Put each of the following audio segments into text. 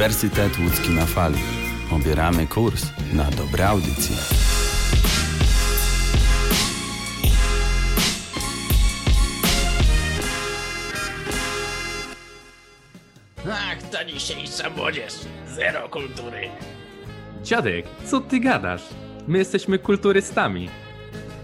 Uniwersytet Łódzki na Fali. Obieramy kurs na dobre audycje. Ach, ta dzisiejsza młodzież. Zero kultury. Dziadek, co ty gadasz? My jesteśmy kulturystami.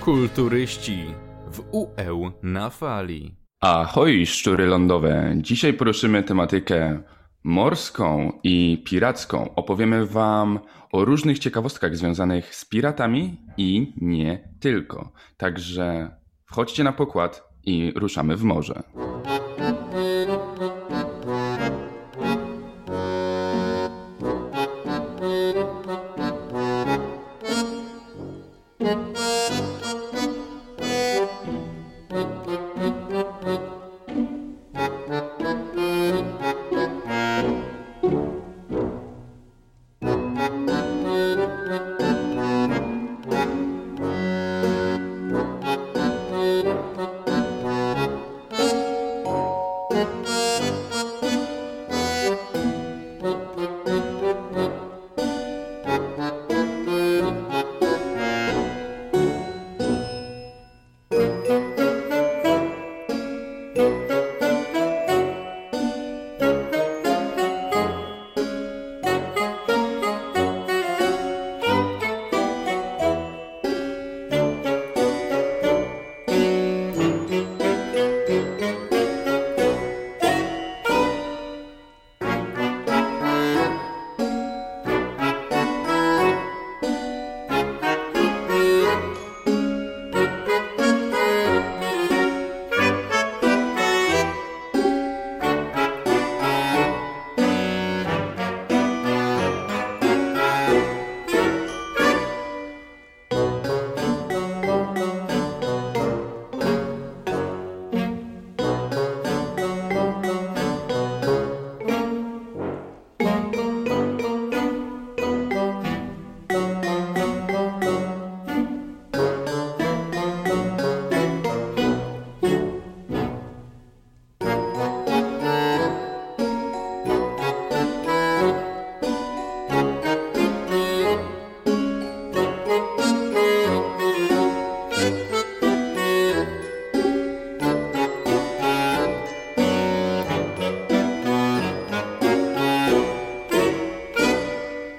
Kulturyści w UE na fali. Ahoj, szczury lądowe. Dzisiaj poruszymy tematykę morską i piracką. Opowiemy Wam o różnych ciekawostkach związanych z piratami i nie tylko. Także wchodźcie na pokład i ruszamy w morze.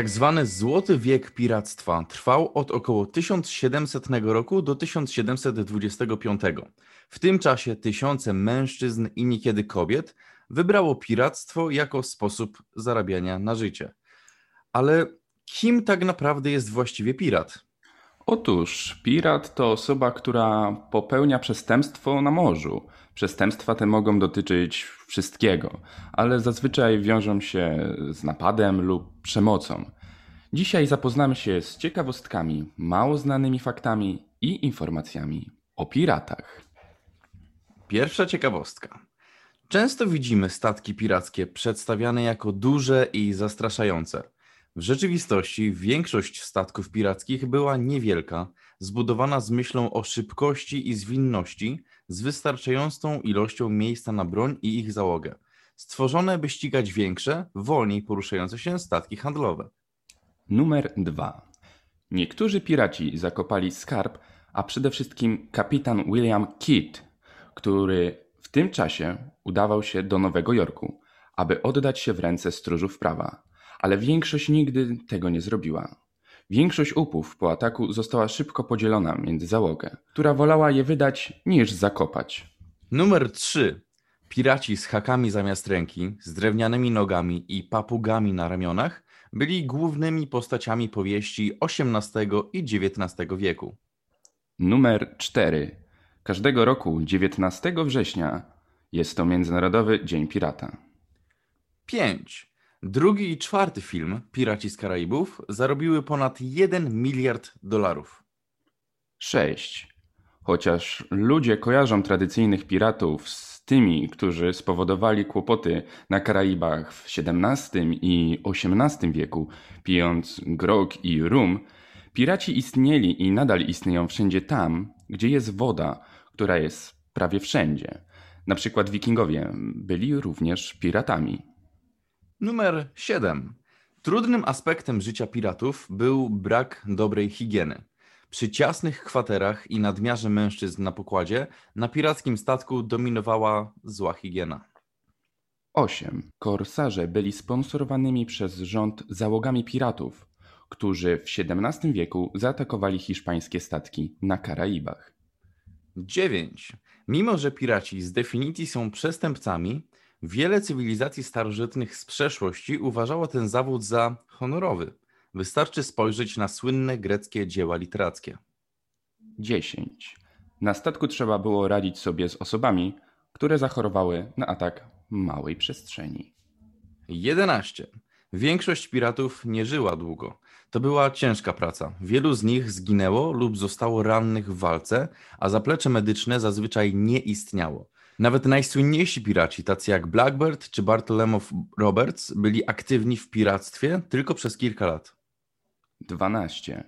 Tak zwany złoty wiek piractwa trwał od około 1700 roku do 1725. W tym czasie tysiące mężczyzn i niekiedy kobiet wybrało piractwo jako sposób zarabiania na życie. Ale kim tak naprawdę jest właściwie pirat? Otóż pirat to osoba, która popełnia przestępstwo na morzu. Przestępstwa te mogą dotyczyć wszystkiego, ale zazwyczaj wiążą się z napadem lub przemocą. Dzisiaj zapoznamy się z ciekawostkami, mało znanymi faktami i informacjami o piratach. Pierwsza ciekawostka. Często widzimy statki pirackie przedstawiane jako duże i zastraszające. W rzeczywistości większość statków pirackich była niewielka, zbudowana z myślą o szybkości i zwinności, z wystarczającą ilością miejsca na broń i ich załogę. Stworzone, by ścigać większe, wolniej poruszające się statki handlowe. Numer 2. Niektórzy piraci zakopali skarb, a przede wszystkim kapitan William Kidd, który w tym czasie udawał się do Nowego Jorku, aby oddać się w ręce stróżów prawa, ale większość nigdy tego nie zrobiła. Większość upów po ataku została szybko podzielona między załogę, która wolała je wydać niż zakopać. Numer 3. Piraci z hakami zamiast ręki, z drewnianymi nogami i papugami na ramionach byli głównymi postaciami powieści XVIII i XIX wieku. Numer 4. Każdego roku 19 września jest to Międzynarodowy Dzień Pirata. 5. Drugi i czwarty film, Piraci z Karaibów, zarobiły ponad 1 miliard dolarów. 6. Chociaż ludzie kojarzą tradycyjnych piratów z tymi, którzy spowodowali kłopoty na Karaibach w XVII i XVIII wieku, pijąc grog i rum, piraci istnieli i nadal istnieją wszędzie tam, gdzie jest woda, która jest prawie wszędzie. Na przykład wikingowie byli również piratami. Numer 7. Trudnym aspektem życia piratów był brak dobrej higieny. Przy ciasnych kwaterach i nadmiarze mężczyzn na pokładzie, na pirackim statku dominowała zła higiena. 8. Korsarze byli sponsorowanymi przez rząd załogami piratów, którzy w XVII wieku zaatakowali hiszpańskie statki na Karaibach. 9. Mimo, że piraci z definicji są przestępcami, wiele cywilizacji starożytnych z przeszłości uważało ten zawód za honorowy. Wystarczy spojrzeć na słynne greckie dzieła literackie. 10. Na statku trzeba było radzić sobie z osobami, które zachorowały na atak małej przestrzeni. 11. Większość piratów nie żyła długo. To była ciężka praca. Wielu z nich zginęło lub zostało rannych w walce, a zaplecze medyczne zazwyczaj nie istniało. Nawet najsłynniejsi piraci, tacy jak Blackbird czy Bartholomew Roberts, byli aktywni w piractwie tylko przez kilka lat. 12.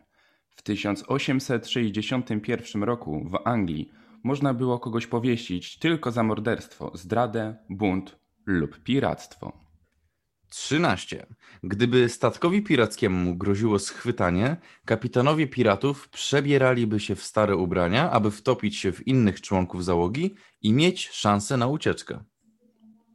W 1861 roku w Anglii można było kogoś powiesić tylko za morderstwo, zdradę, bunt lub piractwo. 13. Gdyby statkowi pirackiemu groziło schwytanie, kapitanowie piratów przebieraliby się w stare ubrania, aby wtopić się w innych członków załogi i mieć szansę na ucieczkę.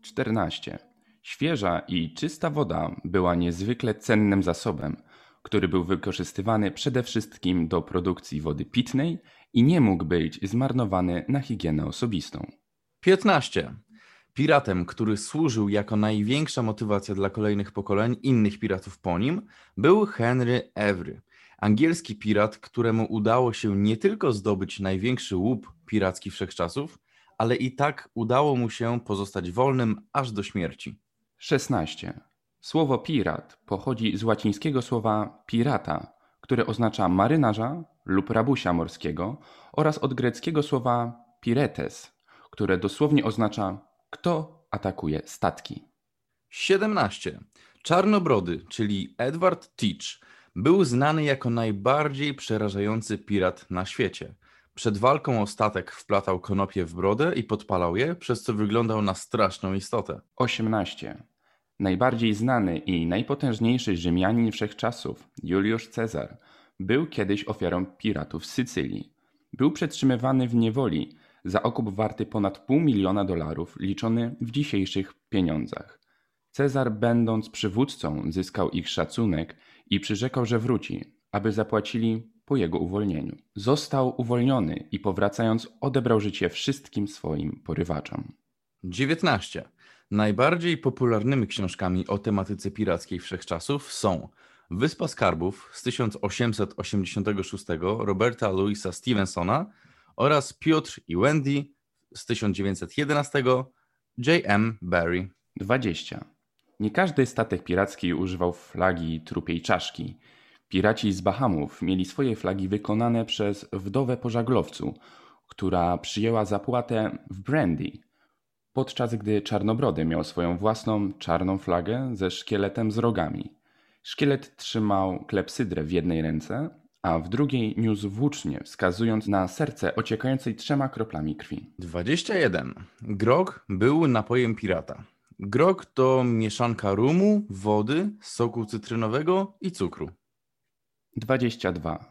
14. Świeża i czysta woda była niezwykle cennym zasobem, który był wykorzystywany przede wszystkim do produkcji wody pitnej i nie mógł być zmarnowany na higienę osobistą. 15. Piratem, który służył jako największa motywacja dla kolejnych pokoleń innych piratów po nim, był Henry Every, angielski pirat, któremu udało się nie tylko zdobyć największy łup piracki wszechczasów, ale i tak udało mu się pozostać wolnym aż do śmierci. 16. Słowo pirat pochodzi z łacińskiego słowa pirata, które oznacza marynarza lub rabusia morskiego oraz od greckiego słowa piretes, które dosłownie oznacza kto atakuje statki. 17. Czarnobrody, czyli Edward Teach, był znany jako najbardziej przerażający pirat na świecie. Przed walką o statek wplatał konopie w brodę i podpalał je, przez co wyglądał na straszną istotę. 18. Najbardziej znany i najpotężniejszy Rzymianin wszechczasów, Juliusz Cezar, był kiedyś ofiarą piratów z Sycylii. Był przetrzymywany w niewoli za okup warty ponad pół miliona dolarów, liczony w dzisiejszych pieniądzach. Cezar, będąc przywódcą, zyskał ich szacunek i przyrzekał, że wróci, aby zapłacili po jego uwolnieniu. Został uwolniony i powracając odebrał życie wszystkim swoim porywaczom. 19. Najbardziej popularnymi książkami o tematyce pirackiej wszechczasów są Wyspa Skarbów z 1886 Roberta Louisa Stevensona oraz Piotr i Wendy z 1911 J.M. Barry. 20. Nie każdy statek piracki używał flagi trupiej czaszki. Piraci z Bahamów mieli swoje flagi wykonane przez wdowę po żaglowcu, która przyjęła zapłatę w brandy, podczas gdy Czarnobrody miał swoją własną czarną flagę ze szkieletem z rogami. Szkielet trzymał klepsydrę w jednej ręce, a w drugiej niósł włócznie, wskazując na serce ociekającej trzema kroplami krwi. 21. Grog był napojem pirata. Grog to mieszanka rumu, wody, soku cytrynowego i cukru. 22.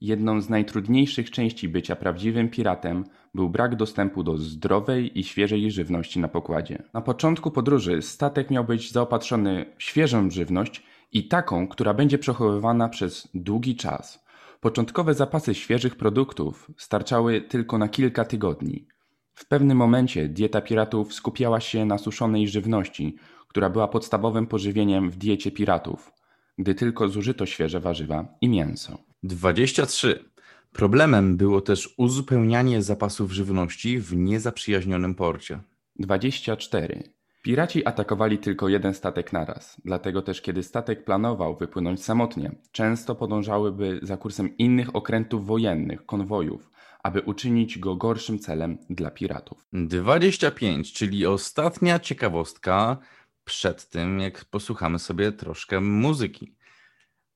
Jedną z najtrudniejszych części bycia prawdziwym piratem był brak dostępu do zdrowej i świeżej żywności na pokładzie. Na początku podróży statek miał być zaopatrzony w świeżą żywność i taką, która będzie przechowywana przez długi czas. Początkowe zapasy świeżych produktów starczały tylko na kilka tygodni. W pewnym momencie dieta piratów skupiała się na suszonej żywności, która była podstawowym pożywieniem w diecie piratów, gdy tylko zużyto świeże warzywa i mięso. 23. Problemem było też uzupełnianie zapasów żywności w niezaprzyjaźnionym porcie. 24. Piraci atakowali tylko jeden statek naraz, dlatego też kiedy statek planował wypłynąć samotnie, często podążałyby za kursem innych okrętów wojennych, konwojów, aby uczynić go gorszym celem dla piratów. 25, czyli ostatnia ciekawostka przed tym, jak posłuchamy sobie troszkę muzyki.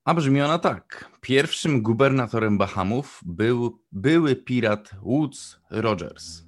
A brzmi ona tak. Pierwszym gubernatorem Bahamów był były pirat Woods Rogers.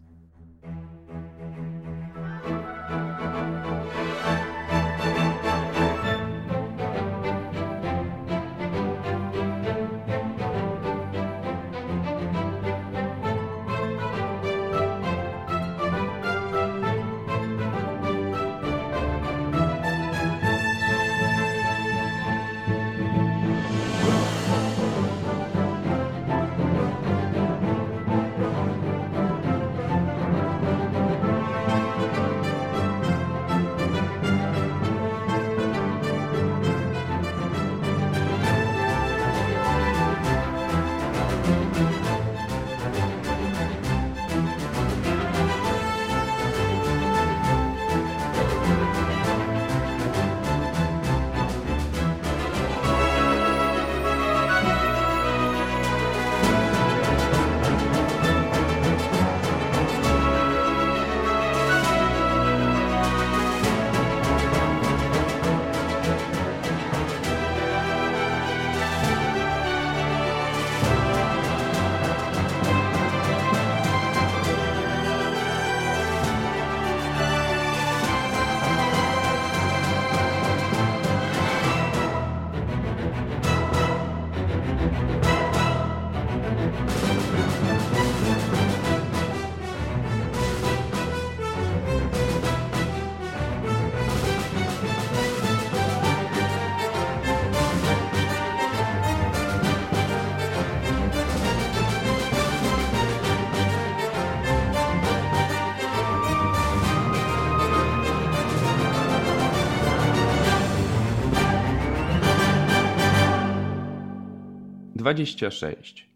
26.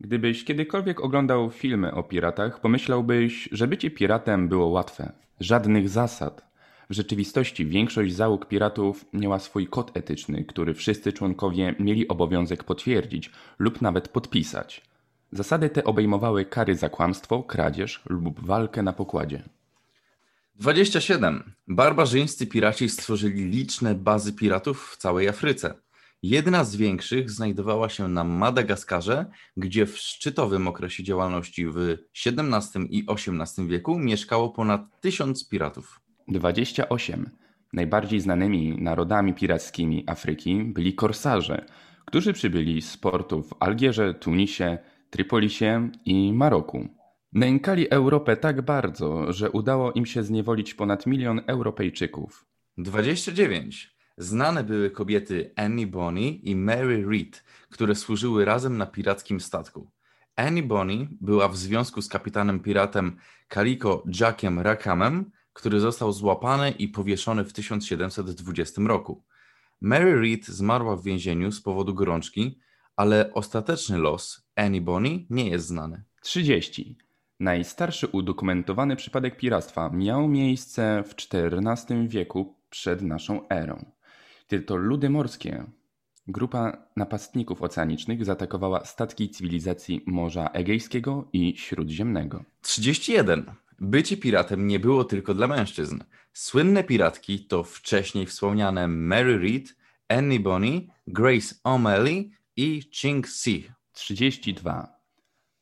Gdybyś kiedykolwiek oglądał filmy o piratach, pomyślałbyś, że bycie piratem było łatwe. Żadnych zasad. W rzeczywistości większość załóg piratów miała swój kod etyczny, który wszyscy członkowie mieli obowiązek potwierdzić lub nawet podpisać. Zasady te obejmowały kary za kłamstwo, kradzież lub walkę na pokładzie. 27. Barbarzyńscy piraci stworzyli liczne bazy piratów w całej Afryce. Jedna z większych znajdowała się na Madagaskarze, gdzie w szczytowym okresie działalności w XVII i XVIII wieku mieszkało ponad tysiąc piratów. 28. Najbardziej znanymi narodami pirackimi Afryki byli korsarze, którzy przybyli z portów w Algierze, Tunisie, Trypolisie i Maroku. Nękali Europę tak bardzo, że udało im się zniewolić ponad milion Europejczyków. 29. Znane były kobiety Annie Bonny i Mary Read, które służyły razem na pirackim statku. Annie Bonny była w związku z kapitanem piratem Kaliko Jackiem Rackhamem, który został złapany i powieszony w 1720 roku. Mary Read zmarła w więzieniu z powodu gorączki, ale ostateczny los Annie Bonny nie jest znany. 30. Najstarszy udokumentowany przypadek piractwa miał miejsce w XIV wieku przed naszą erą. To ludy morskie, grupa napastników oceanicznych zaatakowała statki cywilizacji Morza Egejskiego i Śródziemnego. 31. Bycie piratem nie było tylko dla mężczyzn. Słynne piratki to wcześniej wspomniane Mary Read, Annie Bonny, Grace O'Malley i Ching Si. 32.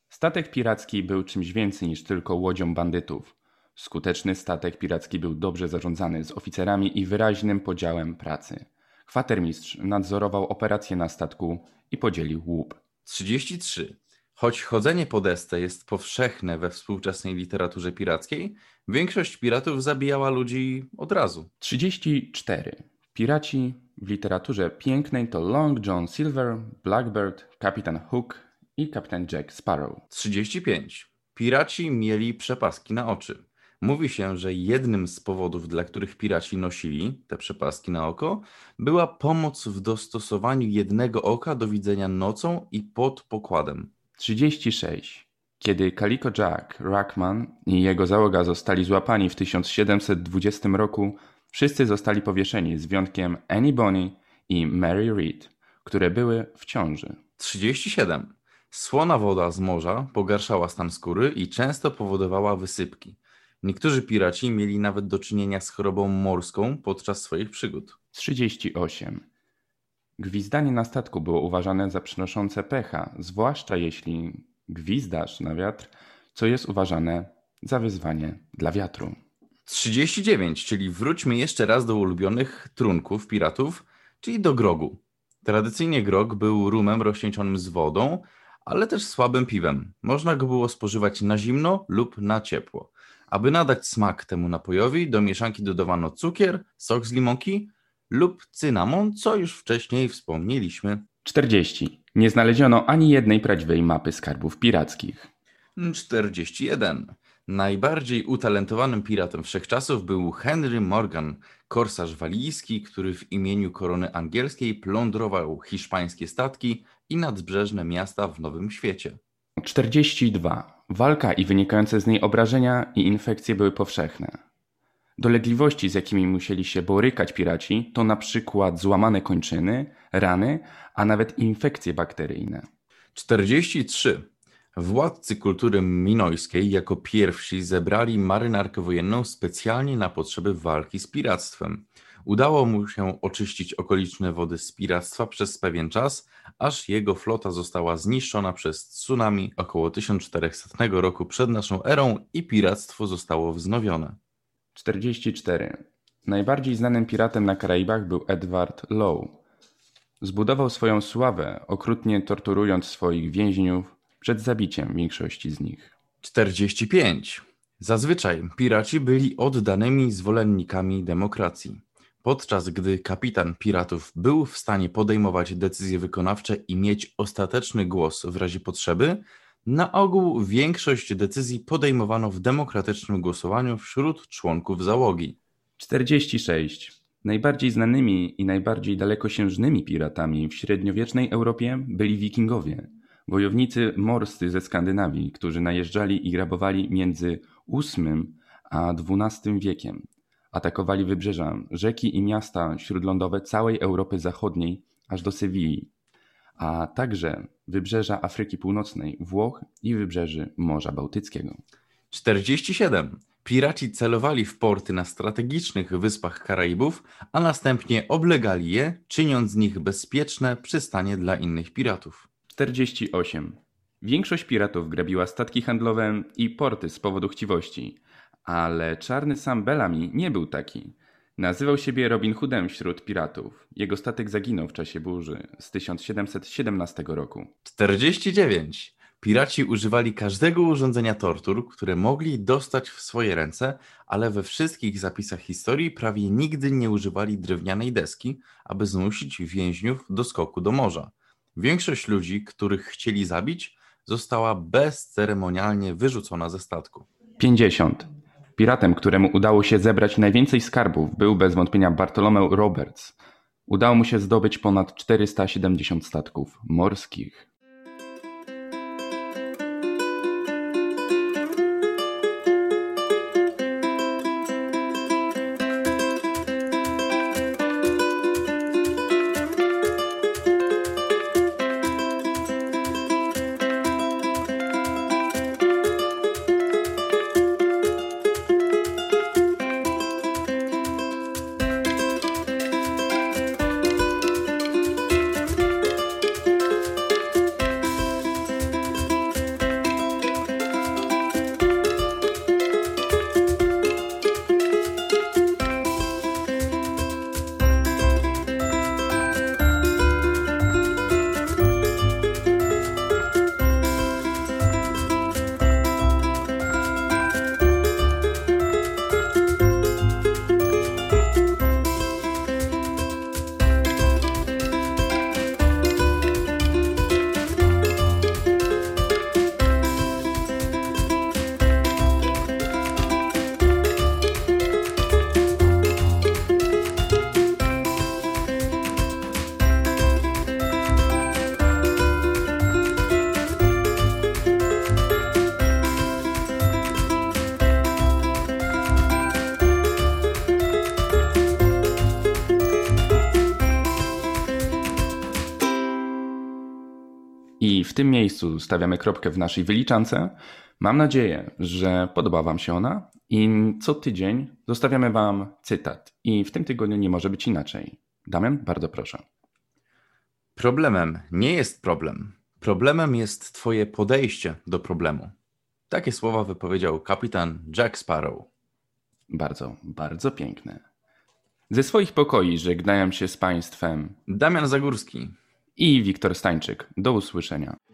Statek piracki był czymś więcej niż tylko łodzią bandytów. Skuteczny statek piracki był dobrze zarządzany z oficerami i wyraźnym podziałem pracy. Kwatermistrz nadzorował operacje na statku i podzielił łup. 33. Choć chodzenie po desce jest powszechne we współczesnej literaturze pirackiej, większość piratów zabijała ludzi od razu. 34. Piraci w literaturze pięknej to Long John Silver, Blackbird, Kapitan Hook i Kapitan Jack Sparrow. 35. Piraci mieli przepaski na oczy. Mówi się, że jednym z powodów, dla których piraci nosili te przepaski na oko, była pomoc w dostosowaniu jednego oka do widzenia nocą i pod pokładem. 36. Kiedy Calico Jack Rackman i jego załoga zostali złapani w 1720 roku, wszyscy zostali powieszeni z wyjątkiem Annie Bonny i Mary Read, które były w ciąży. 37. Słona woda z morza pogarszała stan skóry i często powodowała wysypki. Niektórzy piraci mieli nawet do czynienia z chorobą morską podczas swoich przygód. 38. Gwizdanie na statku było uważane za przynoszące pecha, zwłaszcza jeśli gwizdasz na wiatr, co jest uważane za wyzwanie dla wiatru. 39, czyli wróćmy jeszcze raz do ulubionych trunków piratów, czyli do grogu. Tradycyjnie grog był rumem rozcieńczonym z wodą, ale też słabym piwem. Można go było spożywać na zimno lub na ciepło. Aby nadać smak temu napojowi, do mieszanki dodawano cukier, sok z limonki lub cynamon, co już wcześniej wspomnieliśmy. 40. Nie znaleziono ani jednej prawdziwej mapy skarbów pirackich. 41. Najbardziej utalentowanym piratem wszechczasów był Henry Morgan, korsarz walijski, który w imieniu korony angielskiej plądrował hiszpańskie statki i nadbrzeżne miasta w Nowym Świecie. 42. Walka i wynikające z niej obrażenia i infekcje były powszechne. Dolegliwości, z jakimi musieli się borykać piraci, to na przykład złamane kończyny, rany, a nawet infekcje bakteryjne. 43. Władcy kultury minojskiej jako pierwsi zebrali marynarkę wojenną specjalnie na potrzeby walki z piractwem. Udało mu się oczyścić okoliczne wody z piractwa przez pewien czas, aż jego flota została zniszczona przez tsunami około 1400 roku przed naszą erą i piractwo zostało wznowione. 44. Najbardziej znanym piratem na Karaibach był Edward Lowe. Zbudował swoją sławę, okrutnie torturując swoich więźniów przed zabiciem większości z nich. 45. Zazwyczaj piraci byli oddanymi zwolennikami demokracji. Podczas gdy kapitan piratów był w stanie podejmować decyzje wykonawcze i mieć ostateczny głos w razie potrzeby, na ogół większość decyzji podejmowano w demokratycznym głosowaniu wśród członków załogi. 46. Najbardziej znanymi i najbardziej dalekosiężnymi piratami w średniowiecznej Europie byli wikingowie, wojownicy morscy ze Skandynawii, którzy najeżdżali i grabowali między VIII a XII wiekiem. Atakowali wybrzeża, rzeki i miasta śródlądowe całej Europy Zachodniej aż do Sewilli, a także wybrzeża Afryki Północnej, Włoch i wybrzeży Morza Bałtyckiego. 47. Piraci celowali w porty na strategicznych wyspach Karaibów, a następnie oblegali je, czyniąc z nich bezpieczne przystanie dla innych piratów. 48. Większość piratów grabiła statki handlowe i porty z powodu chciwości, ale czarny Sam Bellamy nie był taki. Nazywał siebie Robin Hoodem wśród piratów. Jego statek zaginął w czasie burzy z 1717 roku. 49. Piraci używali każdego urządzenia tortur, które mogli dostać w swoje ręce, ale we wszystkich zapisach historii prawie nigdy nie używali drewnianej deski, aby zmusić więźniów do skoku do morza. Większość ludzi, których chcieli zabić, została bezceremonialnie wyrzucona ze statku. 50. Piratem, któremu udało się zebrać najwięcej skarbów, był bez wątpienia Bartolomeu Roberts. Udało mu się zdobyć ponad 470 statków morskich. Tym miejscu stawiamy kropkę w naszej wyliczance. Mam nadzieję, że podoba Wam się ona i co tydzień zostawiamy Wam cytat. I w tym tygodniu nie może być inaczej. Damian, bardzo proszę. Problemem nie jest problem. Problemem jest Twoje podejście do problemu. Takie słowa wypowiedział kapitan Jack Sparrow. Bardzo, bardzo piękne. Ze swoich pokoi żegnają się z Państwem Damian Zagórski. i Wiktor Stańczyk. Do usłyszenia.